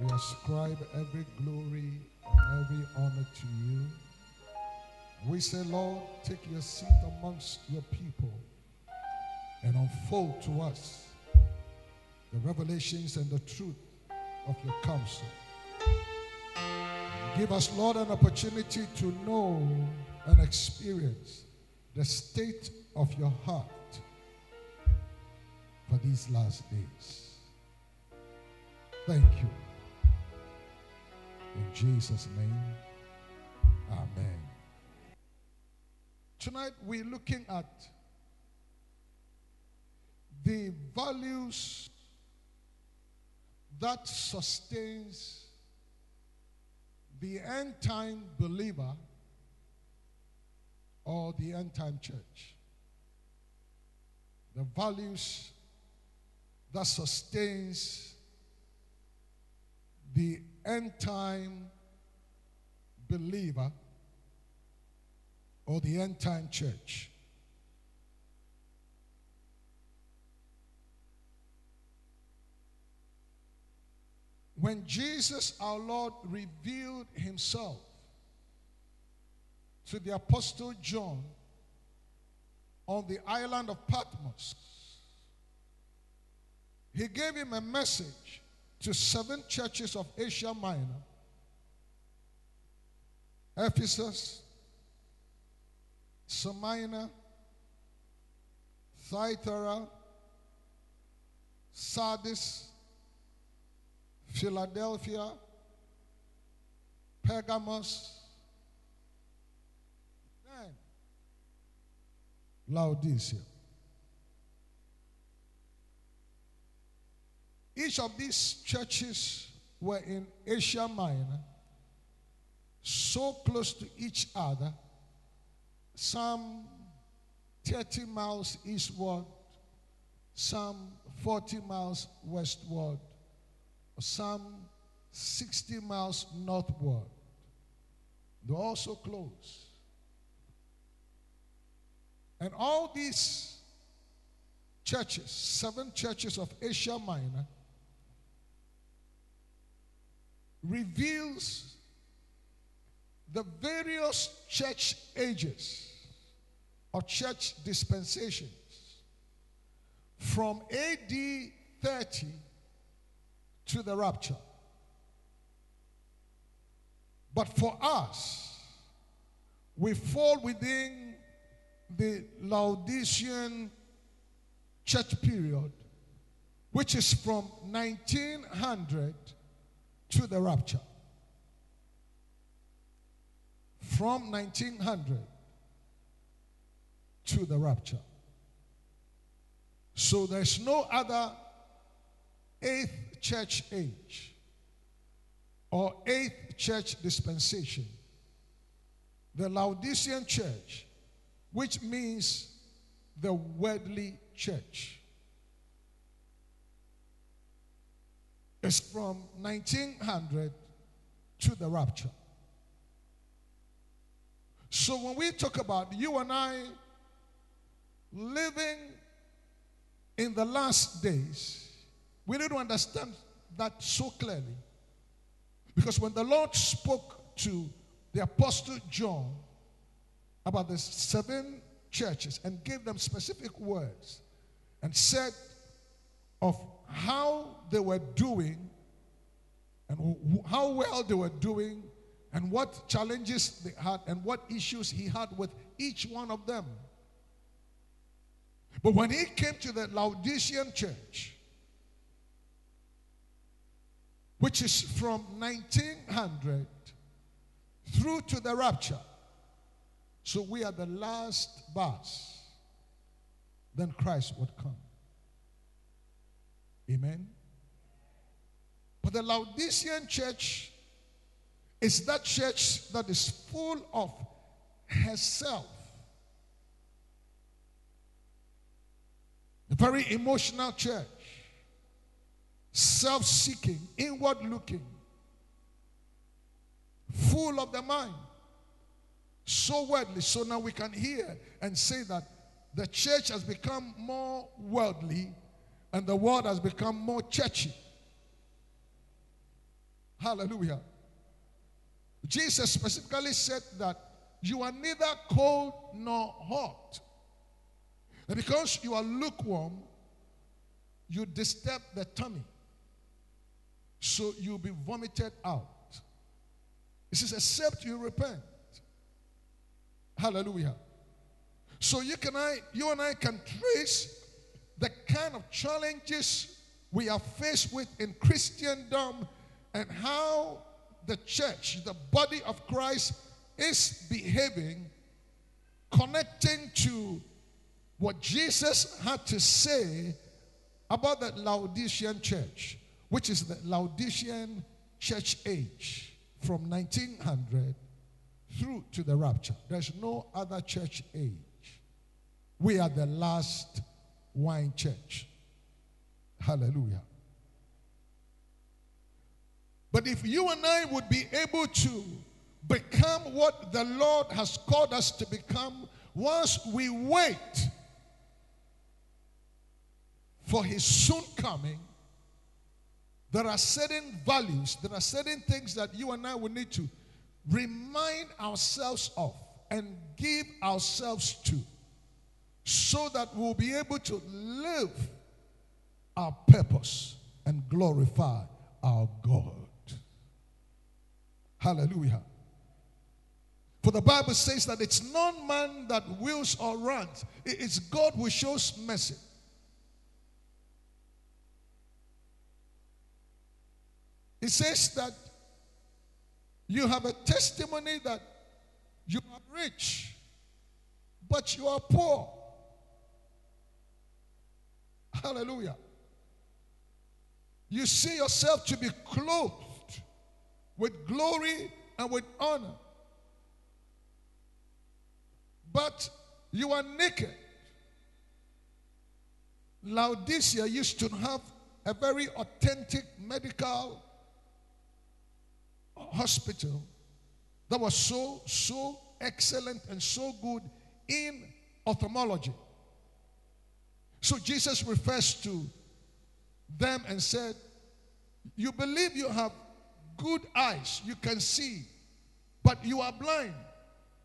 We ascribe every glory and every honor to you. We say, Lord, take your seat amongst your people and unfold to us the revelations and the truth of your counsel. Give us, Lord, an opportunity to know and experience the state of your heart for these last days. Thank you. In Jesus' name, Amen. Tonight we're looking at the values that sustains the end time believer or the end time church. The values that sustains the end time believer or the end time church. When Jesus our Lord revealed himself to the Apostle John on the island of Patmos, he gave him a message to seven churches of Asia Minor Ephesus, Smyrna, Thyatira, Sardis, Philadelphia, Pergamos, and Laodicea. Each of these churches were in Asia Minor, so close to each other, some 30 miles eastward, some 40 miles westward, some 60 miles northward. They're also close. And all these churches, seven churches of Asia Minor, reveals the various church ages or church dispensations from AD 30 to the rapture. But for us, we fall within the Laodicean church period, which is from 1900 to the rapture. From 1900 to the rapture. So there's no other eighth church age or eighth church dispensation. The Laodicean church, which means the worldly church, is from 1900 to the rapture. So when we talk about you and I living in the last days, we need to understand that so clearly. Because when the Lord spoke to the Apostle John about the seven churches and gave them specific words and said of how they were doing and how well they were doing and what challenges they had and what issues he had with each one of them. But when he came to the Laodicean church, which is from 1900 through to the rapture, so we are the last bus, then Christ would come. Amen. But the Laodicean church is that church that is full of herself. A very emotional church, self seeking, inward looking, full of the mind, so worldly. So now we can hear and say that the church has become more worldly and the world has become more churchy. Hallelujah. Jesus specifically said that you are neither cold nor hot. And because you are lukewarm, you disturb the tummy. So you'll be vomited out. It says, except you repent. Hallelujah. So you can I, you and I can trace the kind of challenges we are faced with in Christendom and how the church, the body of Christ, is behaving, connecting to what Jesus had to say about the Laodicean church, which is the Laodicean church age from 1900 through to the rapture. There's no other church age. We are the last wine church. Hallelujah. But if you and I would be able to become what the Lord has called us to become, once we wait for His soon coming, there are certain values, there are certain things that you and I will need to remind ourselves of and give ourselves to so that we'll be able to live our purpose and glorify our God. Hallelujah. For the Bible says that it's not man that wills or runs, it's God who shows mercy. It says that you have a testimony that you are rich, but you are poor. Hallelujah. You see yourself to be clothed with glory and with honor. But you are naked. Laodicea used to have a very authentic medical hospital that was so, so excellent and so good in ophthalmology. So Jesus refers to them and said, You believe you have good eyes, you can see, but you are blind.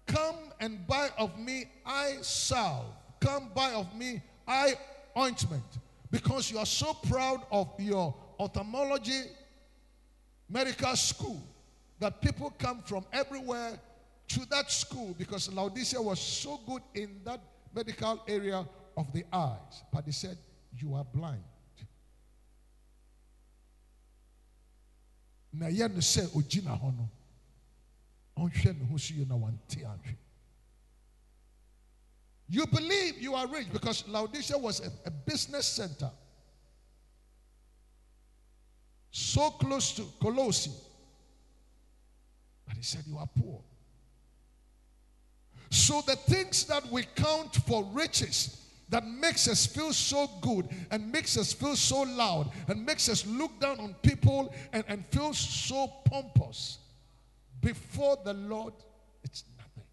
Come and buy of me eye salve. Come buy of me eye ointment. Because you are so proud of your ophthalmology medical school that people come from everywhere to that school because Laodicea was so good in that medical area of the eyes. But they said, You are blind. na yɛ no sɛ ogyina hɔ no ɔnhwɛ ne ho so yie na wante ahwɛ you believe you are rich because Laodicea was a, a business center so close to Colossae but he said you are poor so the things that we count for riches that makes us feel so good and makes us feel so loud and makes us look down on people and, and feel so pompous before the Lord, it's nothing.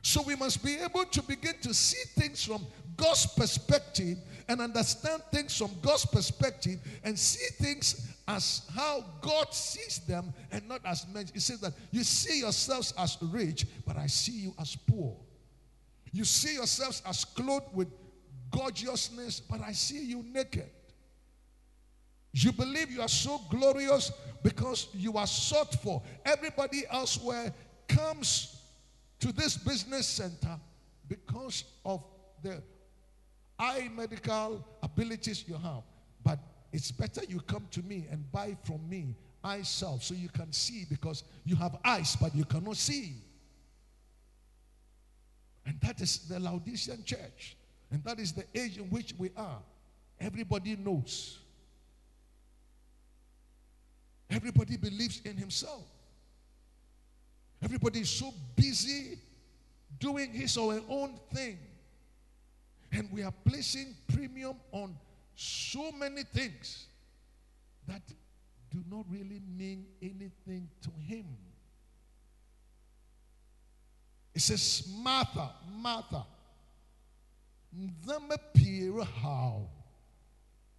So we must be able to begin to see things from God's perspective and understand things from God's perspective and see things as how God sees them and not as men. He says that you see yourselves as rich, but I see you as poor. You see yourselves as clothed with gorgeousness, but I see you naked. You believe you are so glorious because you are sought for. Everybody elsewhere comes to this business center because of the eye medical abilities you have. But it's better you come to me and buy from me eye salve so you can see because you have eyes but you cannot see. And that is the Laodicean church. And that is the age in which we are. Everybody knows. Everybody believes in himself. Everybody is so busy doing his or her own thing. And we are placing premium on so many things that do not really mean anything to him. It says, Martha, Martha, ndzɛmba pii rehaw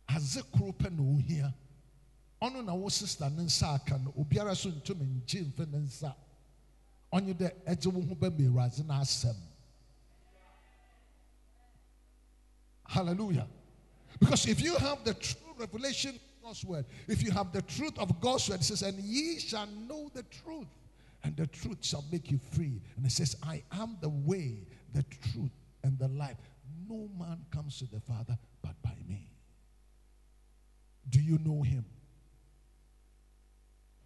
adze koro pɛ na ohia. Ɔno na wo sister ne nsa aka no obiara so ntumi ngye mfe ne nsa. Ɔnye dɛ ɛgye wo ho bɛma hallelujah. Because if you have the true revelation of God's word if you have the truth of God's word it says and ye shall know the truth and the truth shall make you free. And it says I am the way the truth and the life. No man comes to the father but by me. Do you know him?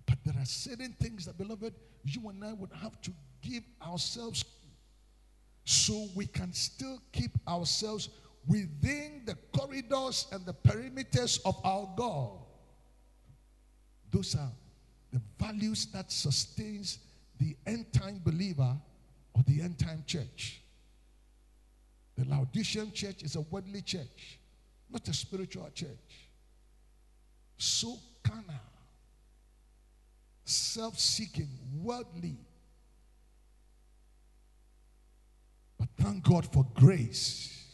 But there are certain things that, beloved, you and I would have to give ourselves so we can still keep ourselves within the corridors and the perimeters of our God. Those are the values that sustains the end time believer or the end time church. The Laodicean church is a worldly church, not a spiritual church. So carnal self seeking, worldly. But thank God for grace.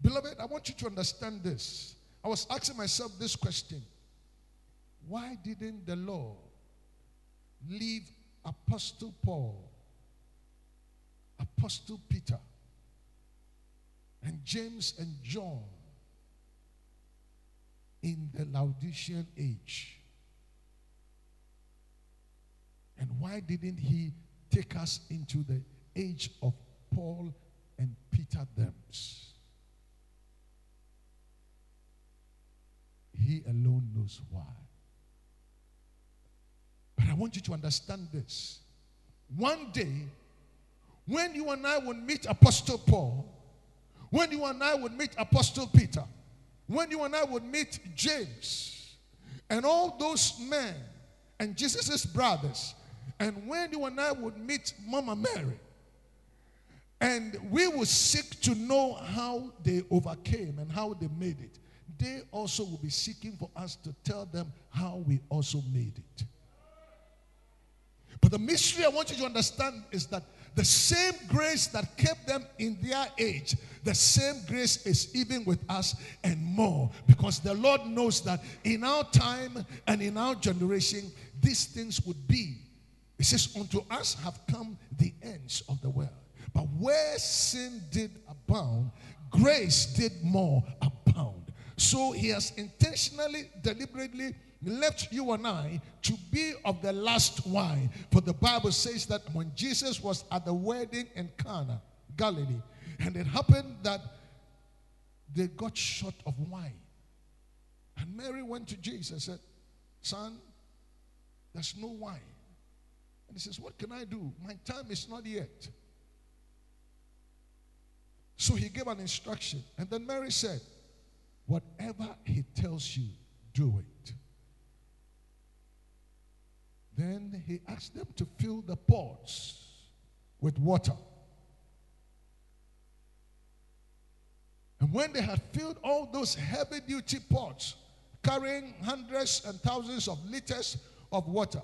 Beloved, I want you to understand this. I was asking myself this question Why didn't the Lord leave Apostle Paul, Apostle Peter, and James and John in the Laodicean age? And why didn't he take us into the age of Paul and Peter thems? He alone knows why. But I want you to understand this. One day, when you and I would meet Apostle Paul, when you and I would meet Apostle Peter, when you and I would meet James, and all those men and Jesus' brothers, and when you and I would meet Mama Mary, and we would seek to know how they overcame and how they made it, they also will be seeking for us to tell them how we also made it. But the mystery I want you to understand is that the same grace that kept them in their age, the same grace is even with us and more. Because the Lord knows that in our time and in our generation, these things would be. It says, Unto us have come the ends of the world. But where sin did abound, grace did more abound. So he has intentionally, deliberately left you and I to be of the last wine. For the Bible says that when Jesus was at the wedding in Cana, Galilee, and it happened that they got short of wine. And Mary went to Jesus and said, Son, there's no wine. And he says, What can I do? My time is not yet. So he gave an instruction. And then Mary said, Whatever he tells you, do it. Then he asked them to fill the pots with water. And when they had filled all those heavy duty pots, carrying hundreds and thousands of liters of water,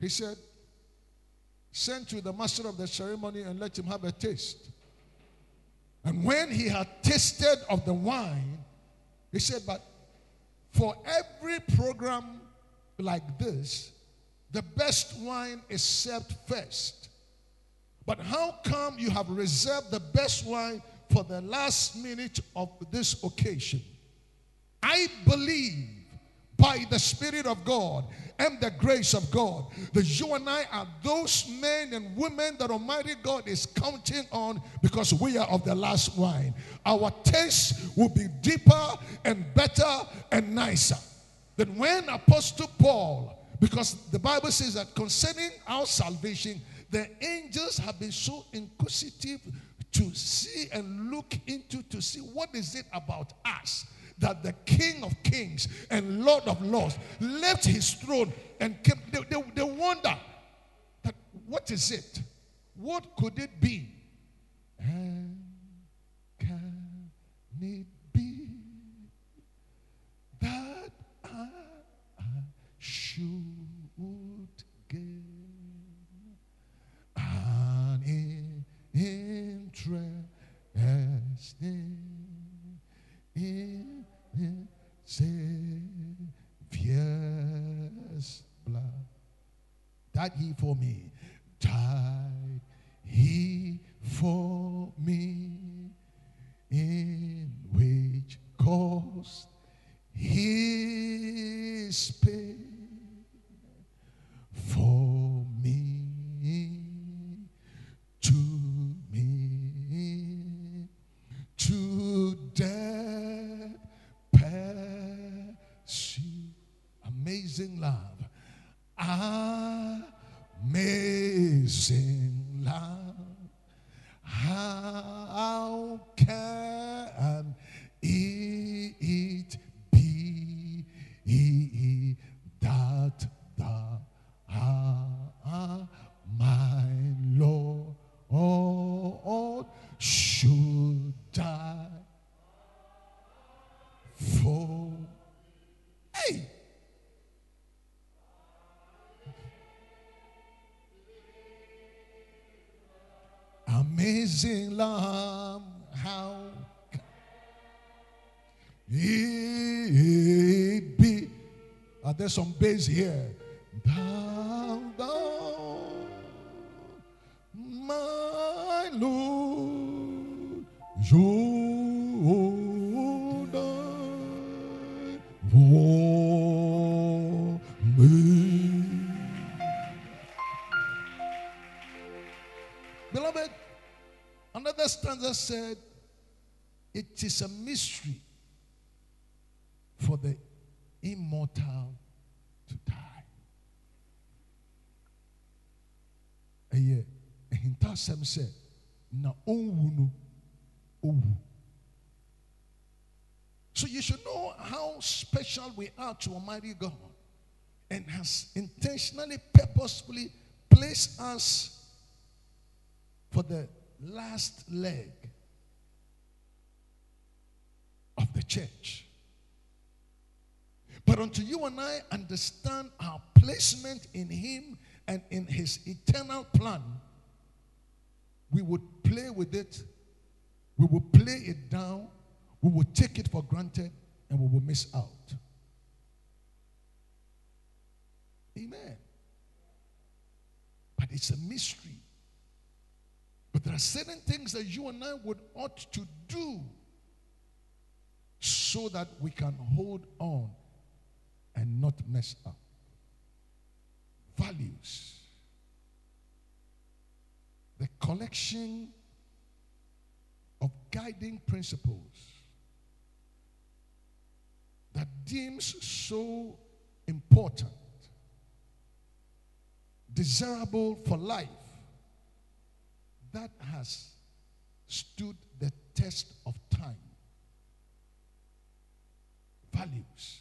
he said, Send to the master of the ceremony and let him have a taste. And when he had tasted of the wine, he said, But for every program like this, the best wine is served first. But how come you have reserved the best wine for the last minute of this occasion? I believe by the Spirit of God and the grace of God that you and I are those men and women that Almighty God is counting on because we are of the last wine. Our taste will be deeper and better and nicer than when Apostle Paul because the Bible says that concerning our salvation, the angels have been so inquisitive to see and look into to see what is it about us that the King of Kings and Lord of Lords left his throne and came. They, they, they wonder that what is it? What could it be? And can it be that I, I should in Savior's blood. That he for me. Died, he for are there some bass here. Thou thou my Lord die for me. Beloved, another stanza said, It is a mystery for the immortal to die. Ɛyɛ ahintasɛm sɛ na ɔnwu no ɔwu. So you should know how special we are to Almighty God and has intentionally, purposefully placed us for the last leg of the church. But until you and I understand our placement in Him and in His eternal plan, we would play with it, we would play it down, we would take it for granted, and we will miss out. Amen. But it's a mystery. But there are certain things that you and I would ought to do so that we can hold on and not mess up. Values. The collection of guiding principles that deems so important, desirable for life that has stood the test of time. Values,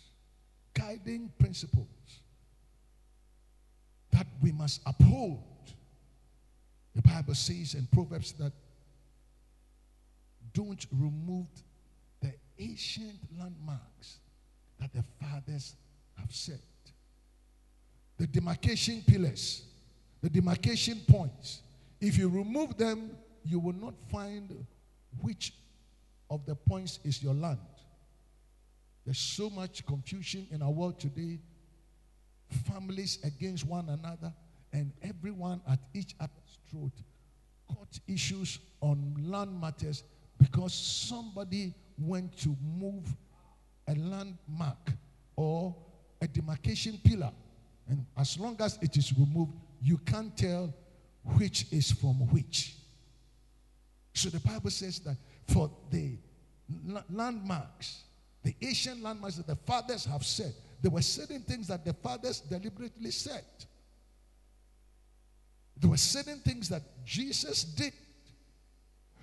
guiding principles that we must uphold. The Bible says in Proverbs that don't remove the ancient landmarks that the fathers have set. The demarcation pillars, the demarcation points if you remove them, you will not find which of the points is your land. There's so much confusion in our world today. Families against one another, and everyone at each other's throat. Court issues on land matters because somebody went to move a landmark or a demarcation pillar. And as long as it is removed, you can't tell which is from which. So the Bible says that for the landmarks, the ancient landmarks that the fathers have said, there were certain things that the fathers deliberately said. There were certain things that Jesus did.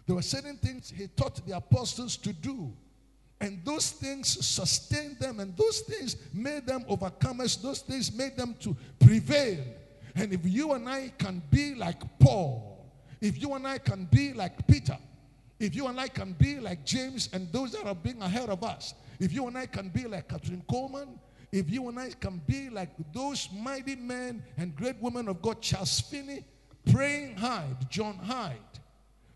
There were certain things he taught the apostles to do. And those things sustained them, and those things made them overcomers. Those things made them to prevail. And if you and I can be like Paul, if you and I can be like Peter, if you and I can be like James and those that are being ahead of us, if you and I can be like Kathryn Kuhlman, if you and I can be like those mighty men and great women of God, Charles Finney, Praying Hyde, John Hyde,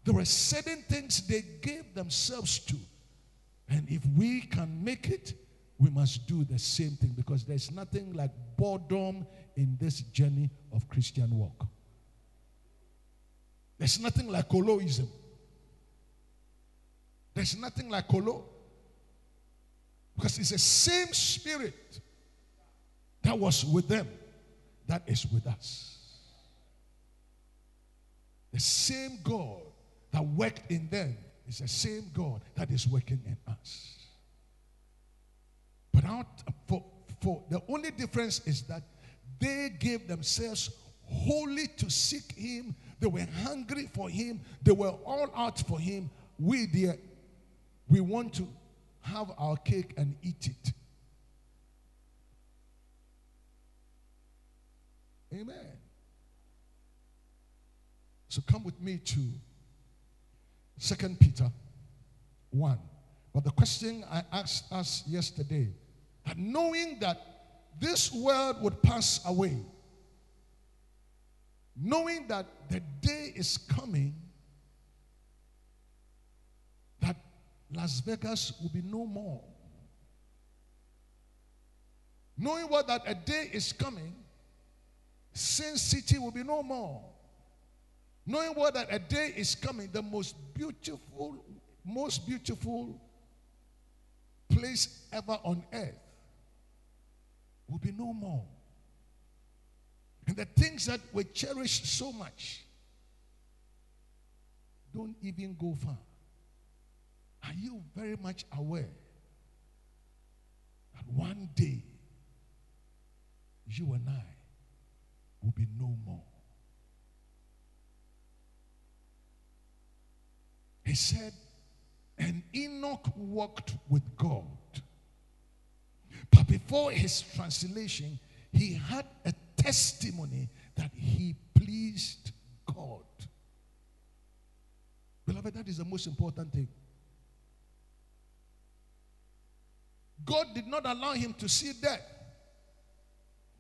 there were certain things they gave themselves to. And if we can make it, we must do the same thing because there's nothing like boredom in this journey of Christian walk. There's nothing like Koloism. There's nothing like Kolo. Because it's the same spirit that was with them that is with us. The same God that worked in them is the same God that is working in us. But out for, for the only difference is that they gave themselves wholly to seek Him. They were hungry for Him. They were all out for Him. We, dear, we want to have our cake and eat it. Amen. So come with me to Second Peter 1. But the question I asked us yesterday, that knowing that this world would pass away, knowing that the day is coming that Las Vegas will be no more. Knowing what that a day is coming, Sin City will be no more. Knowing what that a day is coming, the most beautiful, most beautiful place ever on earth will be no more. And the things that we cherish so much don't even go far. Are you very much aware that one day you and I will be no more? He said, and Enoch walked with God. But before his translation, he had a testimony that he pleased God. Beloved, that is the most important thing. God did not allow him to see death.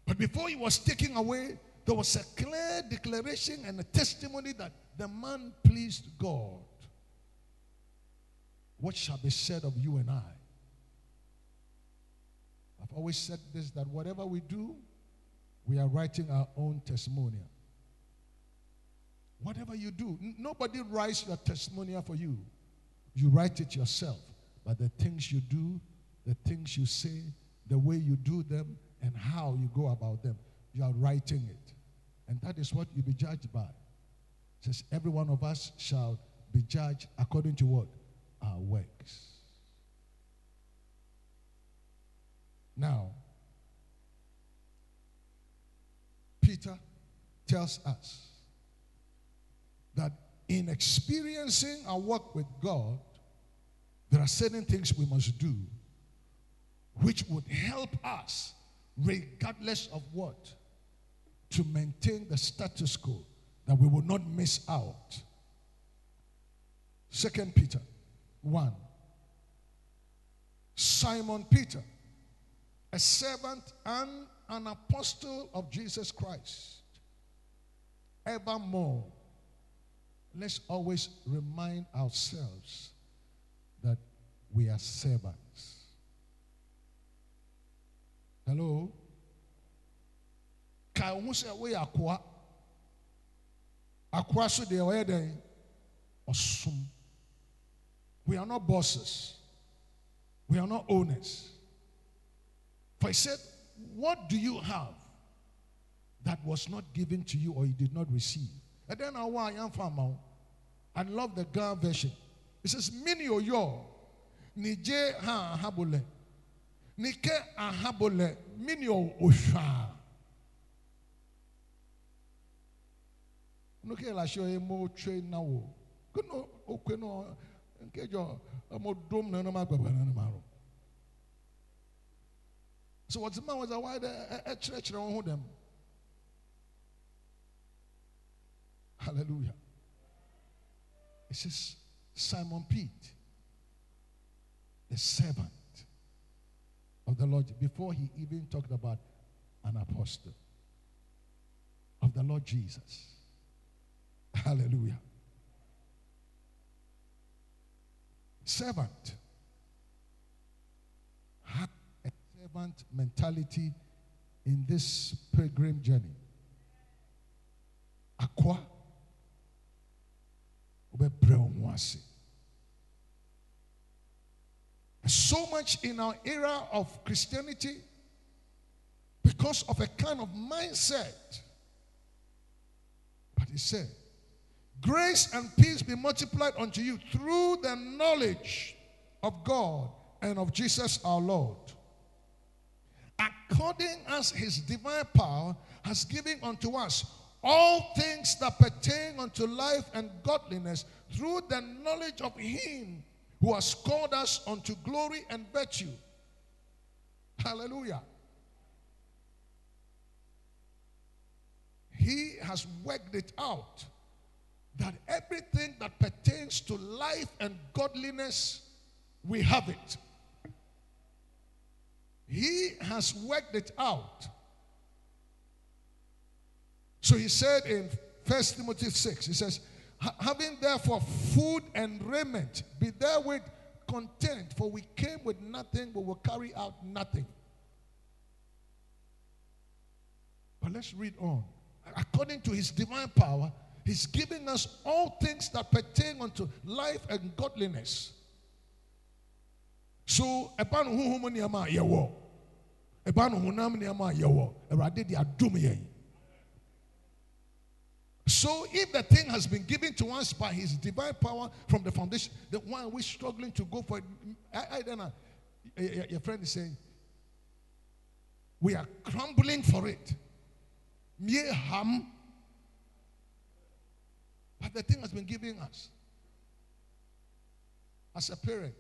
But before he was taken away, there was a clear declaration and a testimony that the man pleased God. What shall be said of you and I? I've always said this that whatever we do, we are writing our own testimonial. Whatever you do, nobody writes your testimonial for you. You write it yourself. But the things you do, the things you say, the way you do them, and how you go about them, you are writing it. And that is what you'll be judged by. It says, Every one of us shall be judged according to what? Our works. Now, Peter tells us that in experiencing our work with God, there are certain things we must do which would help us, regardless of what, to maintain the status quo that we will not miss out. Second Peter 1. Simon Peter, a servant and an apostle of Jesus Christ, evermore. Let's always remind ourselves that we are servants. Hello? Ho sɛ akoa. Akoa so deɛ ɔyɛ dɛn? Ɔsom. We are not bosses. We are not owners. For he said, What do you have that was not given to you or you did not receive? And then I am from I love the girl version. It says, Mini yo nije ha habole. Nike ahabole mini osha. Nuke la show mo train now. Kuno okweno nkejo mo dom na na magbaba na na maro. So what's the man was a why the eh, eh, church on them. Hallelujah. It says Simon Pete, the servant of the Lord, before he even talked about an apostle of the Lord Jesus. Hallelujah. Servant had a servant mentality in this pilgrim journey. Akoa. So much in our era of Christianity because of a kind of mindset. But he said, Grace and peace be multiplied unto you through the knowledge of God and of Jesus our Lord. According as his divine power has given unto us all things that pertain unto life and godliness through the knowledge of him who has called us unto glory and virtue. Hallelujah. He has worked it out that everything that pertains to life and godliness, we have it. He has worked it out. So he said in First Timothy 6, he says, Having therefore food and raiment, be therewith content, for we came with nothing, but will carry out nothing. But let's read on. According to his divine power, he's giving us all things that pertain unto life and godliness. So, ɛba no honhom nneɛma a honam nneɛma a yɛwɔ awurade de adom yɛn so if the thing has been given to us by his divine power from the foundation, then why are we struggling to go for it? I, I don't know. Your friend is saying, we are crumbling for it. Mere ham. But the thing has been given us. As a parent,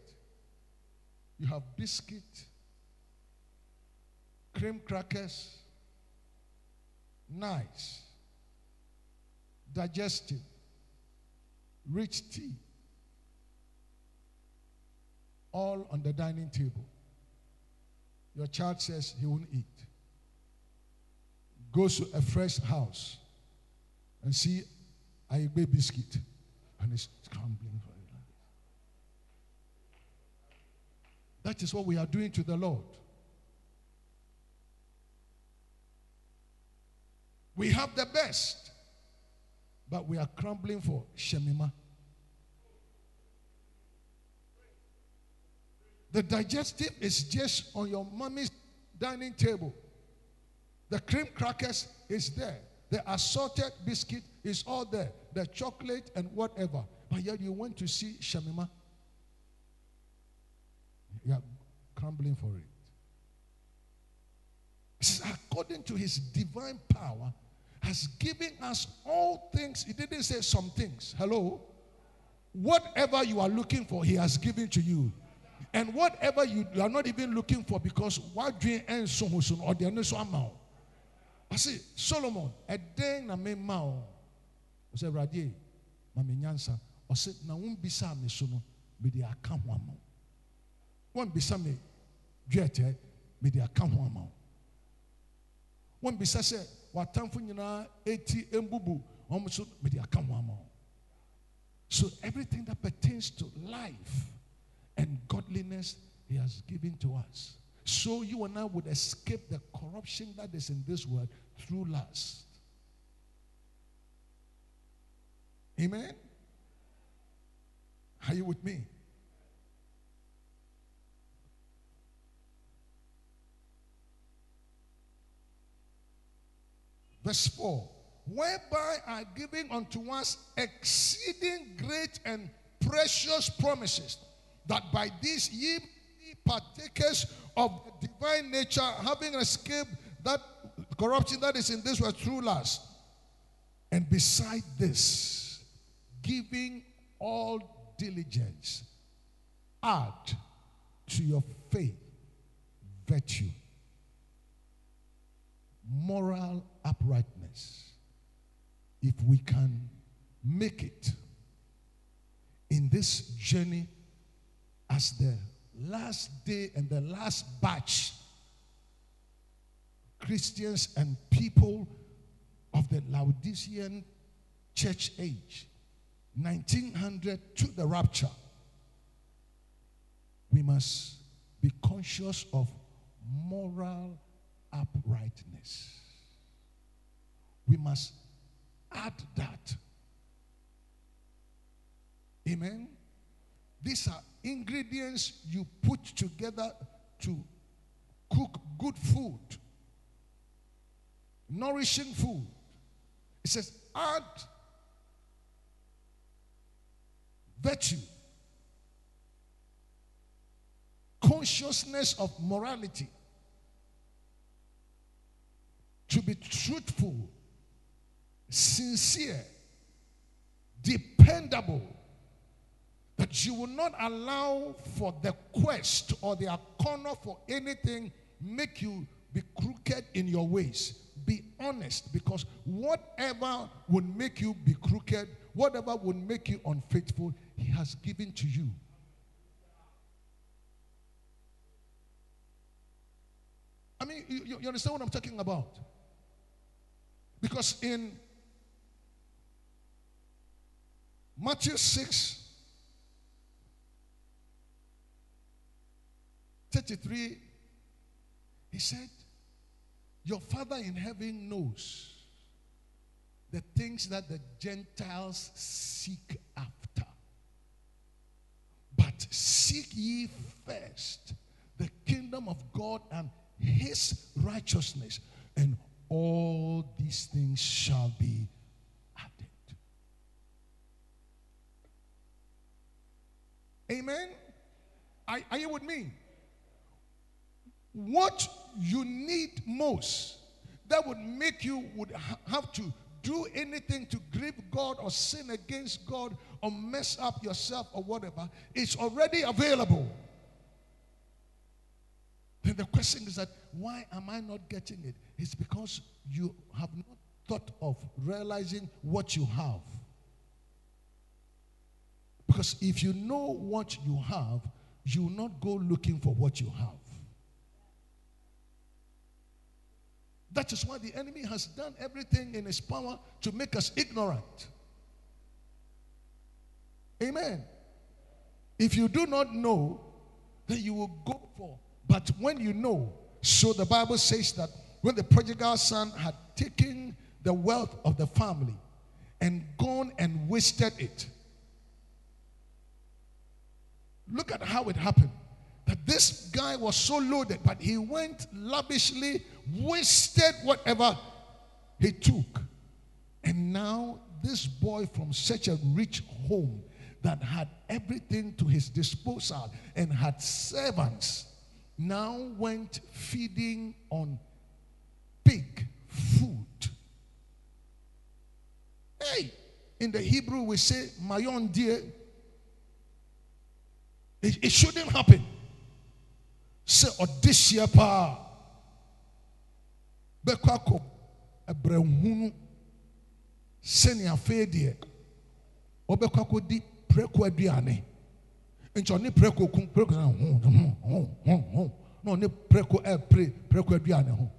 you have biscuit, cream crackers, nice digestive, rich tea, all on the dining table. Your child says he won't eat. Goes to a fresh house and see a baby biscuit and it's crumbling for it. That is what we are doing to the Lord. We have the best but we are crumbling for Shemima. The digestive is just on your mommy's dining table. The cream crackers is there. The assorted biscuit is all there. The chocolate and whatever. But yet you want to see Shamima. You are crumbling for it. According to his divine power, has given us all things. He didn't say some things. Hello? Whatever you are looking for, He has given to you. And whatever you are not even looking for, because what dream and so or the so amount. I say, Solomon, day na me mao. I say, Radie, Mami Nyansa. Said, na some me sono, me the account one more. Won't be some me, Jete, me the account one more. Won't be say, watamfo nyinaa eti embubu wɔn nso mede aka ho ama so everything that pertains to life and godliness he has given to us so you and I would escape the corruption that is in this world through lust. Amen? Are you with me? Verse 4 Whereby are giving unto us exceeding great and precious promises, that by this ye partakers of the divine nature, having escaped that corruption that is in this world through lust. And beside this, giving all diligence, add to your faith virtue moral uprightness, if we can make it in this journey as the last day and the last batch, Christians and people of the Laodicean church age, 1900 to the rapture, we must be conscious of moral uprightness. We must add that. Amen. These are ingredients you put together to cook good food, nourishing food. It says, add virtue, consciousness of morality, to be truthful, sincere, dependable, that you will not allow for the quest or the corner for anything make you be crooked in your ways. Be honest because whatever would make you be crooked, whatever would make you unfaithful, He has given to you. I mean, you, you understand what I'm talking about? Because in Matthew 6, 33, he said, Your Father in heaven knows the things that the Gentiles seek after. But seek ye first the kingdom of God and his righteousness, and all these things shall be added. Amen. Are, are you with me? What you need most that would make you would ha- have to do anything to grieve God or sin against God or mess up yourself or whatever, it's already available. Then the question is that why am I not getting it? It's because you have not thought of realizing what you have. Because if you know what you have, you will not go looking for what you have. That is why the enemy has done everything in his power to make us ignorant. Amen. If you do not know, then you will go for. But when you know, so the Bible says that when the prodigal son had taken the wealth of the family and gone and wasted it, look at how it happened. That this guy was so loaded, but he went lavishly, wasted whatever he took. And now, this boy from such a rich home that had everything to his disposal and had servants now went feeding on pig food. Hey, in the Hebrew we say mayon dear. It, it shouldn't happen. Say audition pa. Bɛkɔ akɔ ɛbrɛhunu sɛnea afei deɛ ɔbɛkɔ akɔdi prɛko aduane. Nti ɔne prɛko kun prɛko na ho ho ho ho ho na ɔne prɛko ɛpre prɛko aduane ho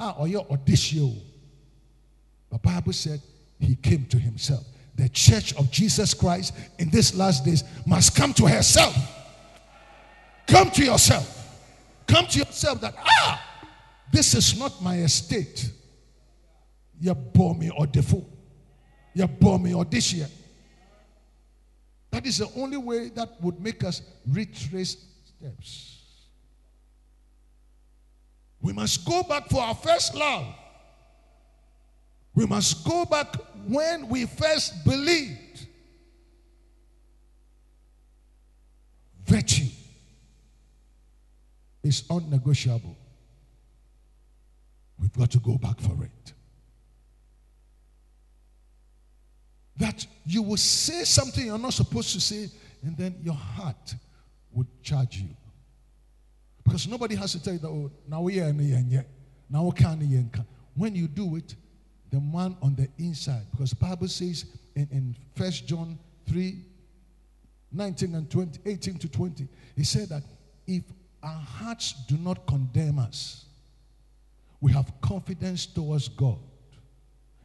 a ɔyɛ ɔdehyia o. The bible said he came to himself. The church of jesus christ in these last days must come to herself. Come to yourself come to yourself that ah this is not my estate you bore me or default you bore me or this year that is the only way that would make us retrace steps. We must go back for our first love. We must go back when we first believed. Virtue is unnegotiable. We've got to go back for it. that you will say something you're not supposed to say, and then your heart would charge you. Because nobody has to tell you that, oh, now we are yet, now can When you do it, the man on the inside, because the Bible says in, in 1 John 3 19 and 20, 18 to 20, he said that if our hearts do not condemn us, we have confidence towards God.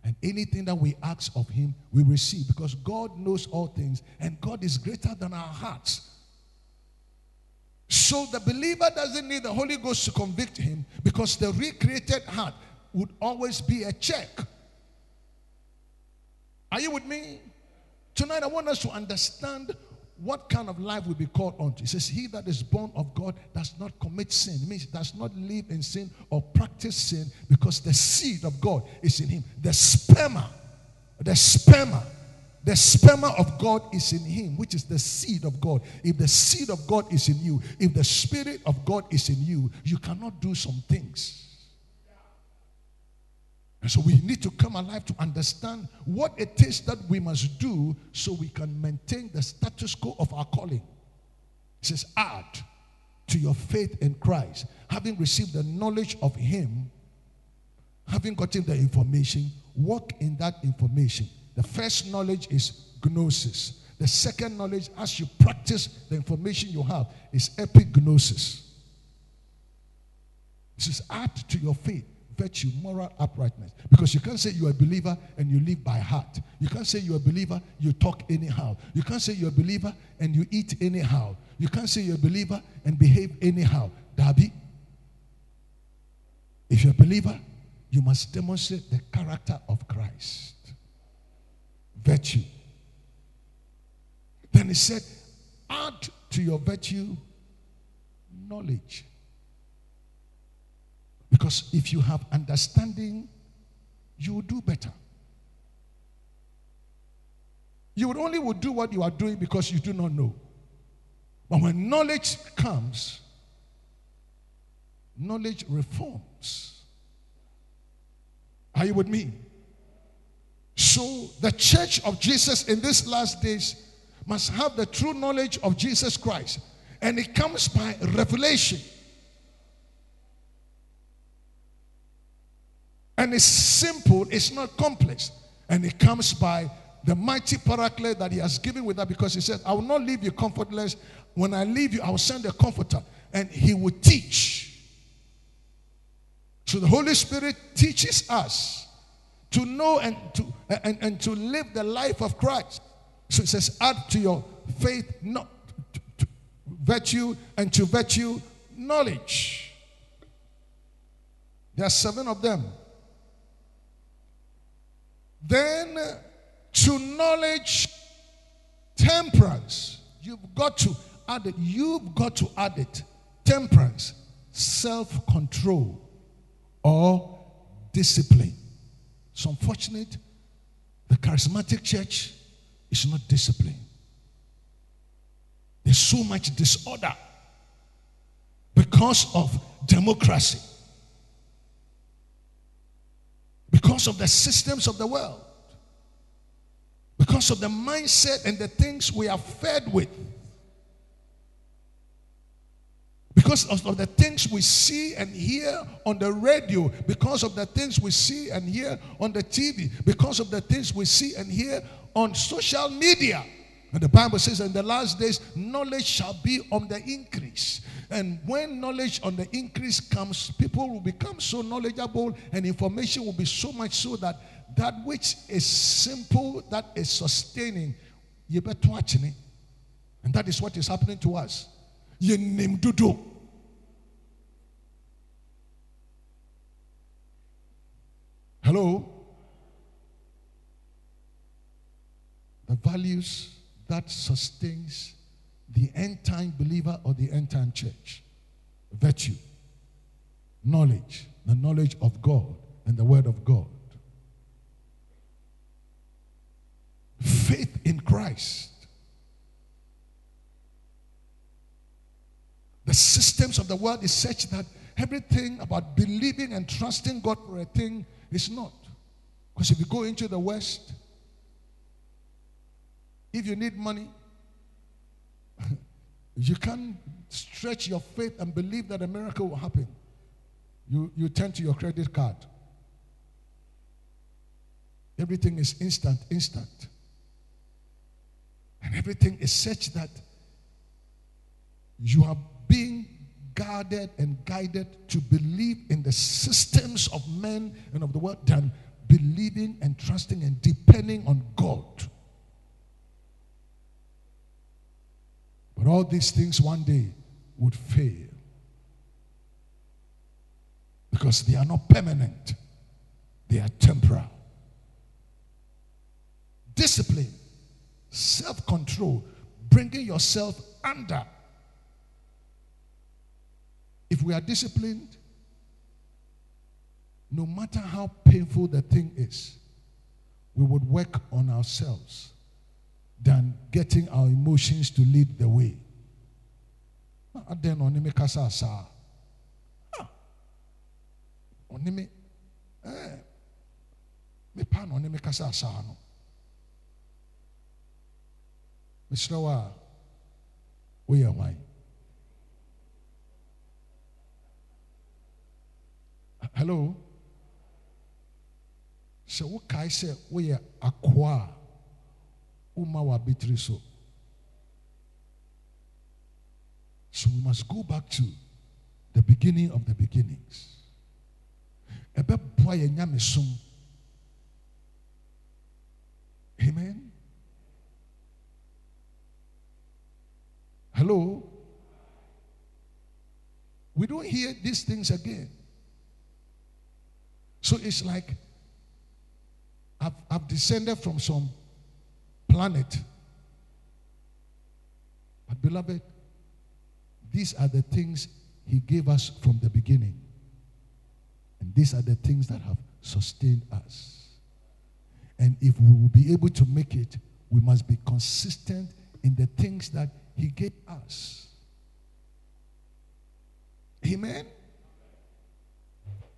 And anything that we ask of Him, we receive because God knows all things and God is greater than our hearts. So the believer doesn't need the Holy Ghost to convict him because the recreated heart would always be a check. Are you with me? Tonight, I want us to understand what kind of life will be called unto. He says, He that is born of God does not commit sin. It means does not live in sin or practice sin because the seed of God is in him. The sperma, the sperma, the sperma of God is in him, which is the seed of God. If the seed of God is in you, if the spirit of God is in you, you cannot do some things. And so we need to come alive to understand what it is that we must do so we can maintain the status quo of our calling. It says, add to your faith in Christ, having received the knowledge of Him, having gotten the information, walk in that information. The first knowledge is gnosis. The second knowledge, as you practice the information you have, is epignosis. This is add to your faith virtue, moral uprightness. Because you can't say you're a believer and you live by heart. You can't say you're a believer, you talk anyhow. You can't say you're a believer and you eat anyhow. You can't say you're a believer and behave anyhow. Darby, if you're a believer, you must demonstrate the character of Christ. Virtue. Then he said, add to your virtue knowledge. Because if you have understanding, you will do better. You would only would do what you are doing because you do not know. But when knowledge comes, knowledge reforms. Are you with me? So the church of Jesus in these last days must have the true knowledge of Jesus Christ. And it comes by revelation. And it's simple, it's not complex. And it comes by the mighty paraclete that he has given with that because he said, I will not leave you comfortless. When I leave you, I will send a comforter and he will teach. So the Holy Spirit teaches us to know and to and, and to live the life of Christ. So it says, add to your faith not to, to virtue and to virtue knowledge. There are seven of them. Then to knowledge, temperance. You've got to add it. You've got to add it. Temperance, self control, or discipline. It's unfortunate the charismatic church is not disciplined. There's so much disorder because of democracy because of the systems of the world, because of the mindset and the things we are fed with, because of, the things we see and hear on the radio, because of the things we see and hear on the TV, because of the things we see and hear on social media. And the Bible says, in the last days, knowledge shall be on the increase. And when knowledge on the increase comes, people will become so knowledgeable and information will be so much so that that which is simple, that is sustaining, you better watch it. And that is what is happening to us. You name do. Hello? The values that sustains the end time believer or the end time church. Virtue, knowledge, the knowledge of God and the Word of God. Faith in Christ. The systems of the world is such that everything about believing and trusting God for a thing is not. Because if you go into the West, if you need money, you can't stretch your faith and believe that a miracle will happen. You, you turn to your credit card. Everything is instant, instant. And everything is such that you are being guarded and guided to believe in the systems of men and of the world than believing and trusting and depending on God. But all these things one day would fail. Because they are not permanent, they are temporal. Discipline, self control, bringing yourself under. If we are disciplined, no matter how painful the thing is, we would work on ourselves than getting our emotions to lead the way. Aden oni me kasa saa. Oni me eh me pa na oni me kasa saa no. Mesrɛ wo a woyɛ hwan? Hello? sɛ wokae sɛ woyɛ akoa a woma w'abetiri so so we must go back to the beginning of the beginnings. Amen. Hello? We don't hear these things again. So it's like I've, I've descended from some planet. But, beloved, these are the things He gave us from the beginning. And these are the things that have sustained us. And if we will be able to make it, we must be consistent in the things that He gave us. Amen?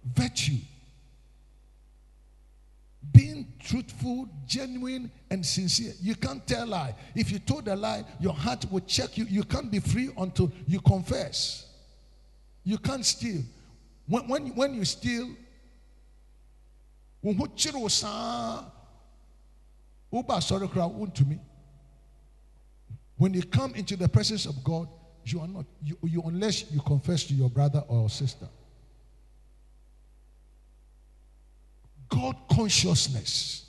Virtue being truthful, genuine, and sincere. You can't tell a lie. If you told a lie, your heart will check you. You can't be free until you confess. You can't steal. When, when, when you steal, when when you come into the presence of God, you are not you, you unless you confess to your brother or sister. God consciousness.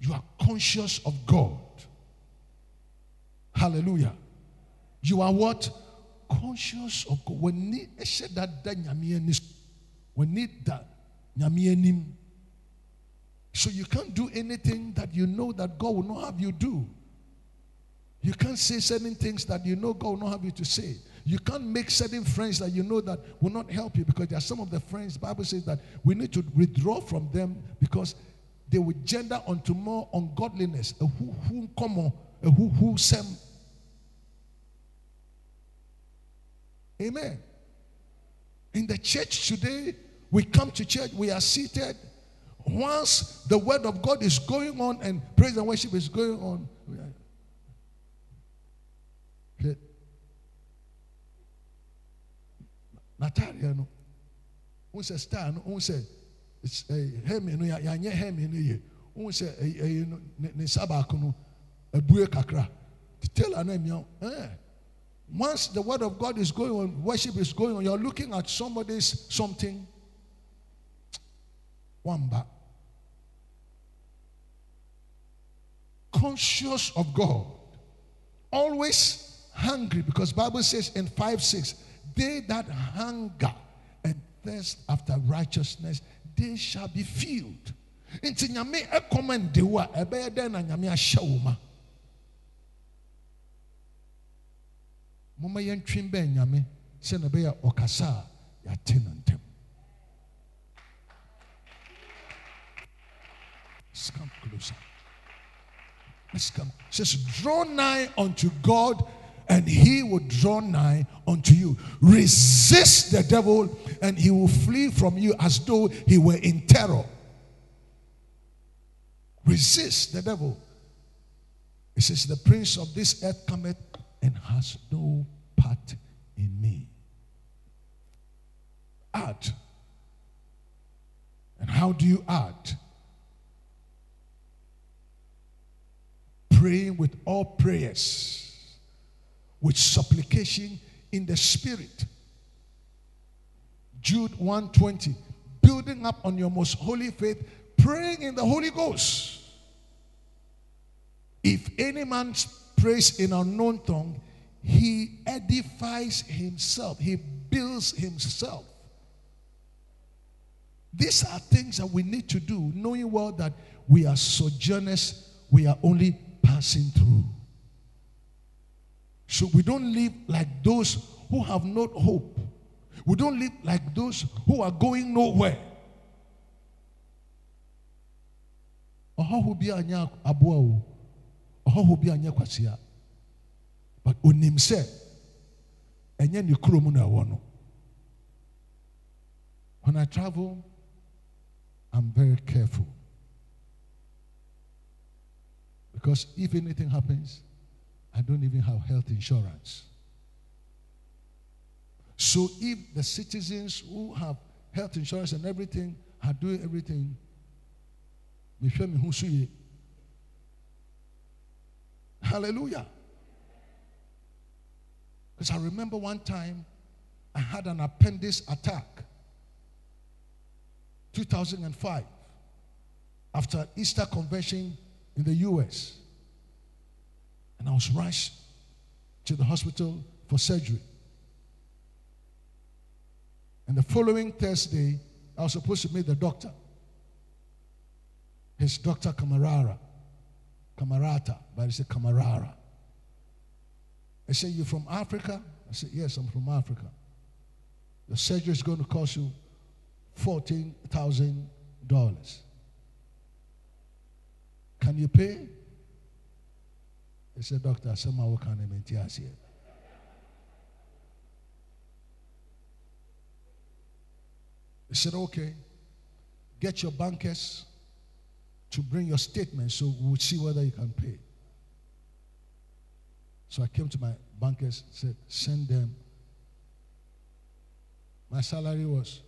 You are conscious of God. Hallelujah. You are what? Conscious of God. When need that when need that so you can't do anything that you know that God will not have you do. You can't say certain things that you know God will not have you to say. You can't make certain friends that you know that will not help you because there are some of the friends, Bible says that we need to withdraw from them because they will gender onto more ungodliness. A who who come a who who sem. Amen. In the church today, we come to church, we are seated. Once the word of God is going on and praise and worship is going on, n'ataadeɛ no wọn sɛ star no wọn sɛ hɛmi no yanyɛ hɛmi no yie wọn sɛ ɛyɛ no ne nsa baako no kakra. Tailor no emia ɛɛ once the word of God is going on worship is going on you are looking at somebody's something. Wamba. Conscious of God. Always hungry because Bible says in five six they that hunger and thirst after righteousness, they shall be filled. Nti nyame ɛkɔmɛnde wo a ɛbɛyɛ dɛn na nyame ahyɛ wo ma. Moma yɛntwe bɛn nyame sɛ na ɔkasa a no ntɛm. Let's come closer. Let's come. It says, draw nigh unto God and he will draw nigh unto you. Resist the devil, and he will flee from you as though he were in terror. Resist the devil. It says, The prince of this earth cometh and has no part in me. Add. And how do you add? Praying with all prayers with supplication in the spirit. Jude 120, building up on your most holy faith, praying in the Holy Ghost. If any man prays in unknown tongue, he edifies himself, he builds himself. These are things that we need to do, knowing well that we are sojourners, we are only passing through. So we don't live like those who have no hope. We don't live like those who are going nowhere. kwasia but onim sɛ na when i travel i'm very careful because if anything happens i don't even have health insurance. So if the citizens who have health insurance and everything are doing everything hallelujah. Because i remember one time i had an appendix attack 2005 after easter convention in the us and i was rushed to the hospital for surgery and the following thursday i was supposed to meet the doctor his Dr. Kamarara. Kamarata, but he said Camarara. I said, You're from Africa? I said, Yes, I'm from Africa. The surgery is going to cost you $14,000. Can you pay? He said, Doctor, somehow can I here. He said, Okay, get your bankers to bring your statement so we'll see whether you can pay. So I came to my bankers, said, send them. My salary was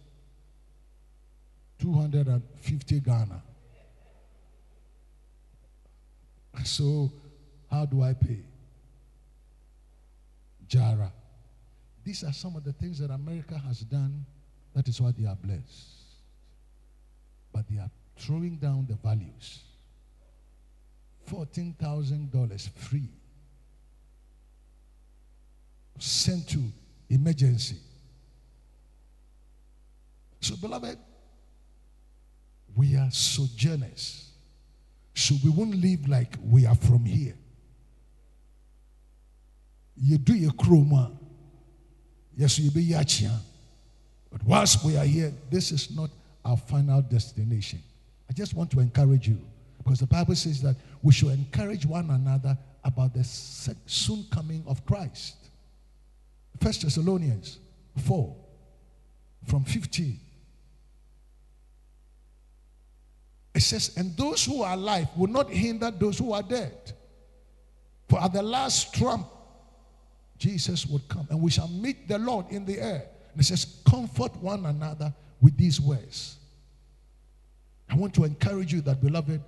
250 Ghana. So how do I pay? Jara. These are some of the things that America has done. That is why they are blessed. But they are throwing down the values. $14,000 free. Sent to emergency. So, beloved, we are sojourners. So we won't live like we are from here. You do your chroma. Yes, you be yachia. But whilst we are here, this is not our final destination. I just want to encourage you because the Bible says that we should encourage one another about the soon coming of Christ. First Thessalonians 4 from 15. It says, And those who are alive will not hinder those who are dead. For at the last trump, Jesus would come and we shall meet the Lord in the air. And it says, Comfort one another with these words. I want to encourage you that, beloved,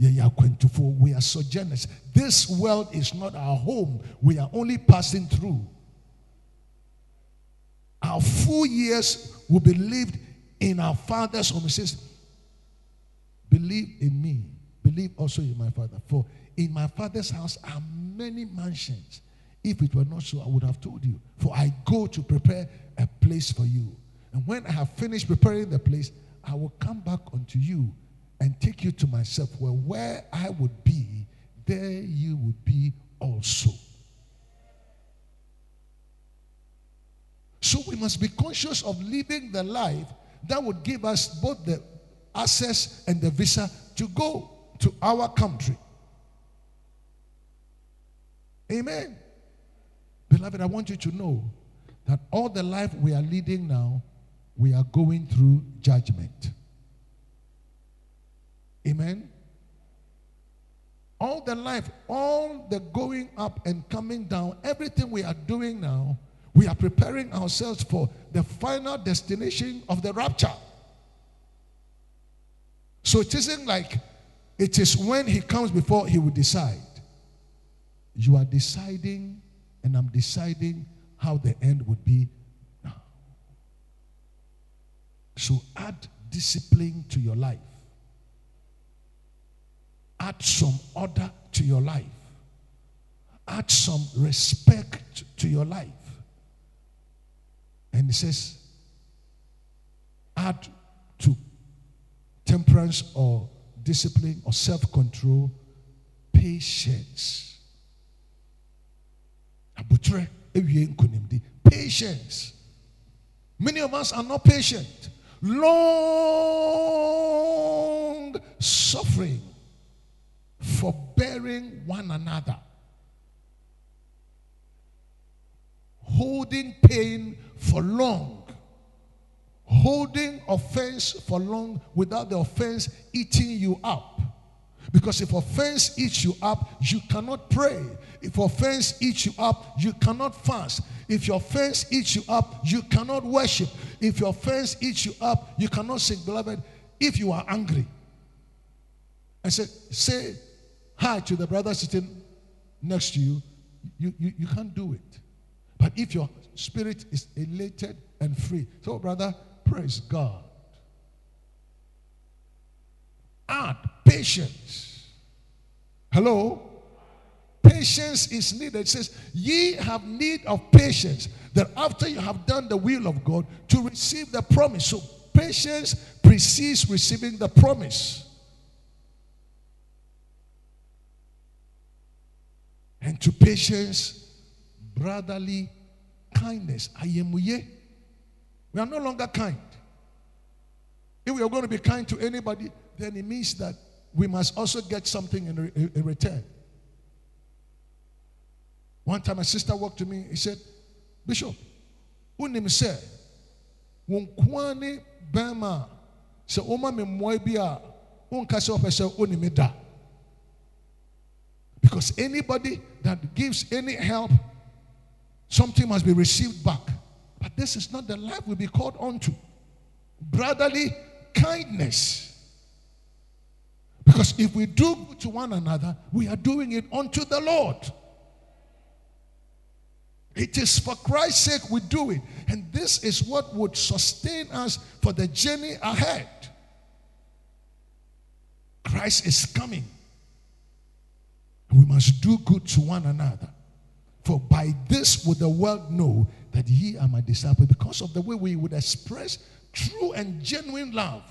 we are sojourners. This world is not our home. We are only passing through. Our full years will be lived in our Father's home. He says, Believe in me. Believe also in my Father. For in my Father's house are many mansions. If it were not so, I would have told you. For I go to prepare a place for you. And when I have finished preparing the place, I will come back unto you and take you to myself, where where I would be, there you would be also. So we must be conscious of living the life that would give us both the access and the visa to go to our country. Amen. Beloved, I want you to know that all the life we are leading now we are going through judgment. Amen. All the life, all the going up and coming down, everything we are doing now, we are preparing ourselves for the final destination of the rapture. So it isn't like it is when he comes before he will decide. You are deciding, and I'm deciding how the end would be so add discipline to your life. Add some order to your life. add some respect to your life. And he says, add to temperance or discipline or self control, patience. Patience. Many of us are not patient. Long suffering, forbearing one another, holding pain for long, holding offense for long without the offense eating you up. Because if offense eats you up, you cannot pray. If offense eats you up, you cannot fast. If your offense eats you up, you cannot worship. If your offense eats you up, you cannot sing. Beloved, if you are angry, I said, say hi to the brother sitting next to you, you, you, you can't do it. But if your spirit is elated and free, so brother, praise God. Add patience. Hello? Patience is needed. It says, Ye have need of patience, that after you have done the will of God, to receive the promise. So, patience precedes receiving the promise. And to patience, brotherly kindness. I am we are no longer kind. If we are going to be kind to anybody, then it means that we must also get something in, re- in return. One time, a sister walked to me. He said, Bishop, unim se, wonkwani bema se oma me moibia, unkase opese unimi da. Because anybody that gives any help, something must be received back. But this is not the life we'll be called onto. Brotherly kindness. Because if we do good to one another, we are doing it unto the Lord. It is for Christ's sake we do it. And this is what would sustain us for the journey ahead. Christ is coming. We must do good to one another. For by this would the world know that ye are my disciples, because of the way we would express true and genuine love.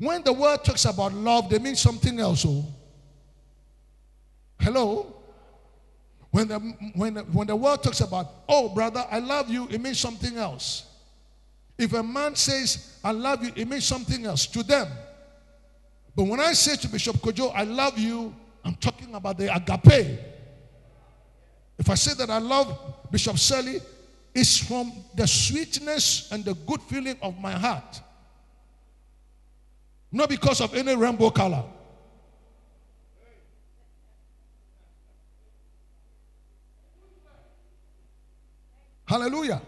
When the word talks about love, they mean something else. Oh. Hello? When the, when, the, when the word talks about, oh, brother, I love you, it means something else. If a man says, I love you, it means something else to them. But when I say to Bishop Kojo, I love you, I'm talking about the agape. If I say that I love Bishop Selly, it's from the sweetness and the good feeling of my heart. Not because of any rainbow color. Hallelujah.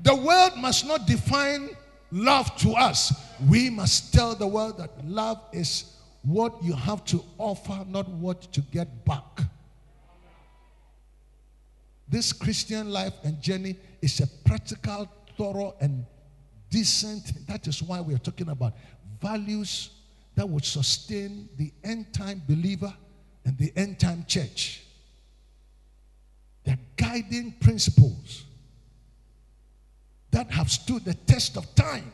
The world must not define love to us. We must tell the world that love is what you have to offer, not what to get back. This Christian life and journey is a practical, thorough, and decent. That is why we are talking about values that would sustain the end time believer and the end time church. They're guiding principles that have stood the test of time,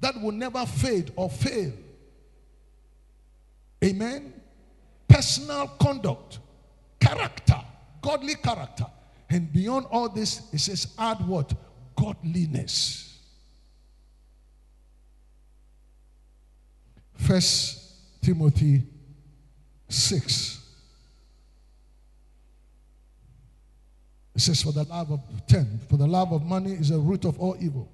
that will never fade or fail. Amen. Personal conduct, character, godly character. And beyond all this, it says, add what? Godliness. First Timothy 6. It says, For the love of 10, for the love of money is a root of all evil.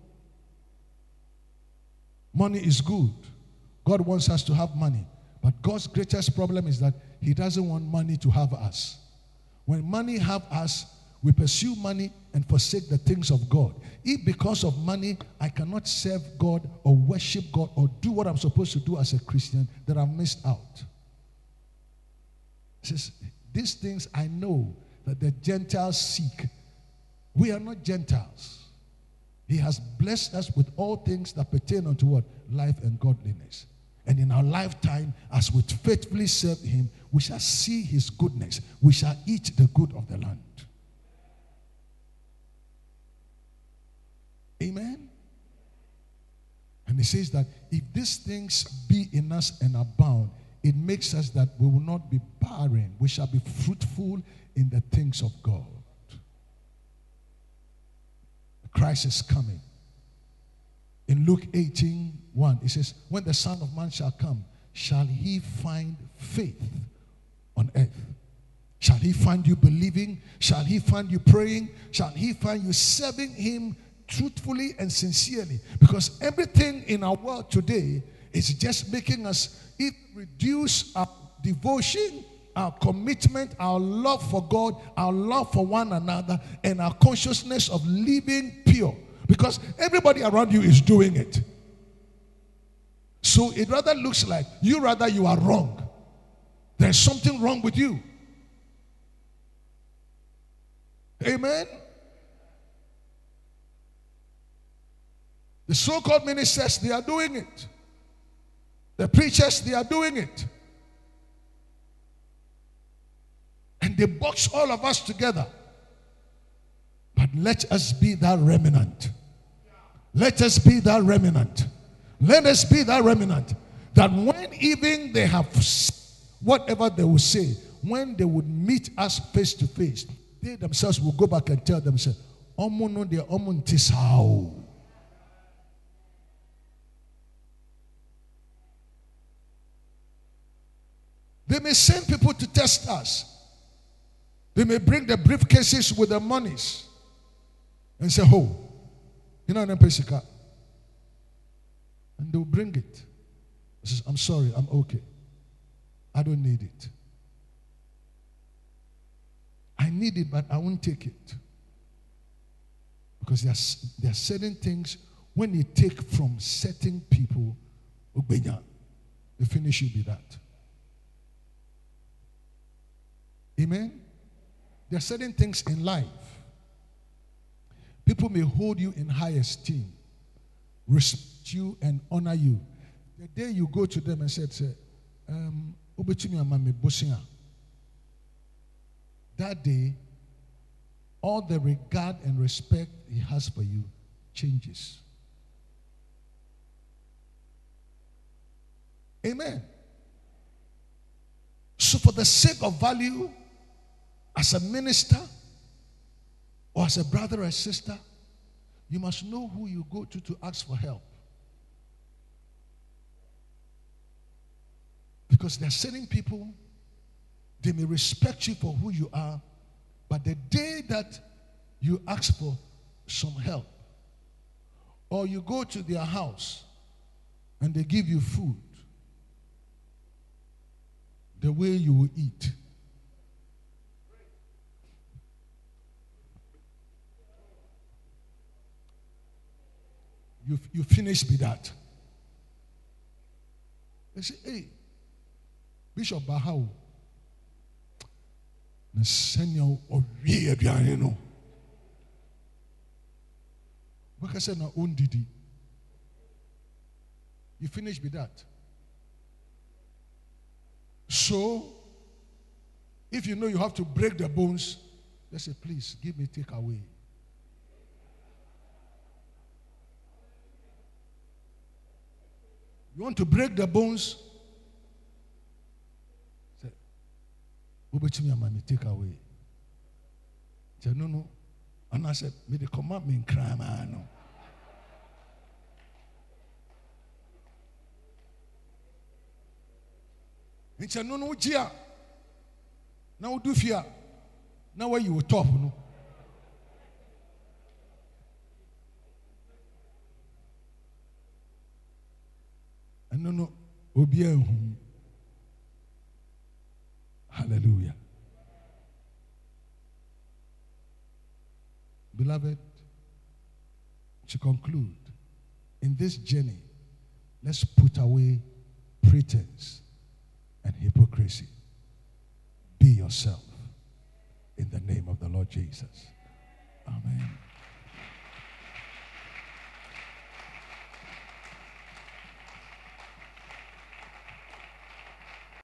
Money is good. God wants us to have money. But God's greatest problem is that He doesn't want money to have us. When money have us, we pursue money and forsake the things of God. If because of money I cannot serve God or worship God or do what I'm supposed to do as a Christian, then I've missed out. He says, These things I know that the Gentiles seek. We are not Gentiles. He has blessed us with all things that pertain unto what? Life and godliness. And in our lifetime, as we faithfully serve Him, we shall see His goodness. We shall eat the good of the land. Amen. And He says that if these things be in us and abound, it makes us that we will not be barren. We shall be fruitful in the things of God. Christ is coming. In Luke 18 1, it says, When the Son of Man shall come, shall he find faith on earth? Shall he find you believing? Shall he find you praying? Shall he find you serving him truthfully and sincerely? Because everything in our world today is just making us it reduce our devotion, our commitment, our love for God, our love for one another, and our consciousness of living pure. Because everybody around you is doing it. So it rather looks like you rather you are wrong. There's something wrong with you. Amen. The so called ministers, they are doing it. The preachers, they are doing it. And they box all of us together. But let us be that remnant. Let us be that remnant. Let us be that remnant. That when even they have whatever they will say, when they would meet us face to face, they themselves will go back and tell themselves, Omo no de omo. May send people to test us. They may bring the briefcases with the monies and say, Oh, you know, Pesika. And they'll bring it. I says, I'm sorry, I'm okay. I don't need it. I need it, but I won't take it. Because there are, there are certain things when you take from certain people, the finish will be that. Amen. There are certain things in life. People may hold you in high esteem, respect you, and honor you. The day you go to them and say, um, that day, all the regard and respect he has for you changes. Amen. So, for the sake of value, as a minister or as a brother or sister, you must know who you go to to ask for help. Because there are certain people, they may respect you for who you are, but the day that you ask for some help, or you go to their house and they give you food, the way you will eat You, you finish with that. They say, hey, Bishop Bahau, na sɛnea ɔwie aduane no. Wobɛka na ɔndidi you finish with that. So if you know you have to break the bones just say please give me take away You want to break the bones? Say, Ubechimi amami take away. Say, no, no. And I said, may the commandment cry, man. He no, no, Gia. Now do fear. Now you will talk, no. Ɛno no. Obiara nhu hallelujah. Beloved to conclude in this journey let's put away pretense and hypocrisy. Be yourself. In the name of the lord jesus. Amen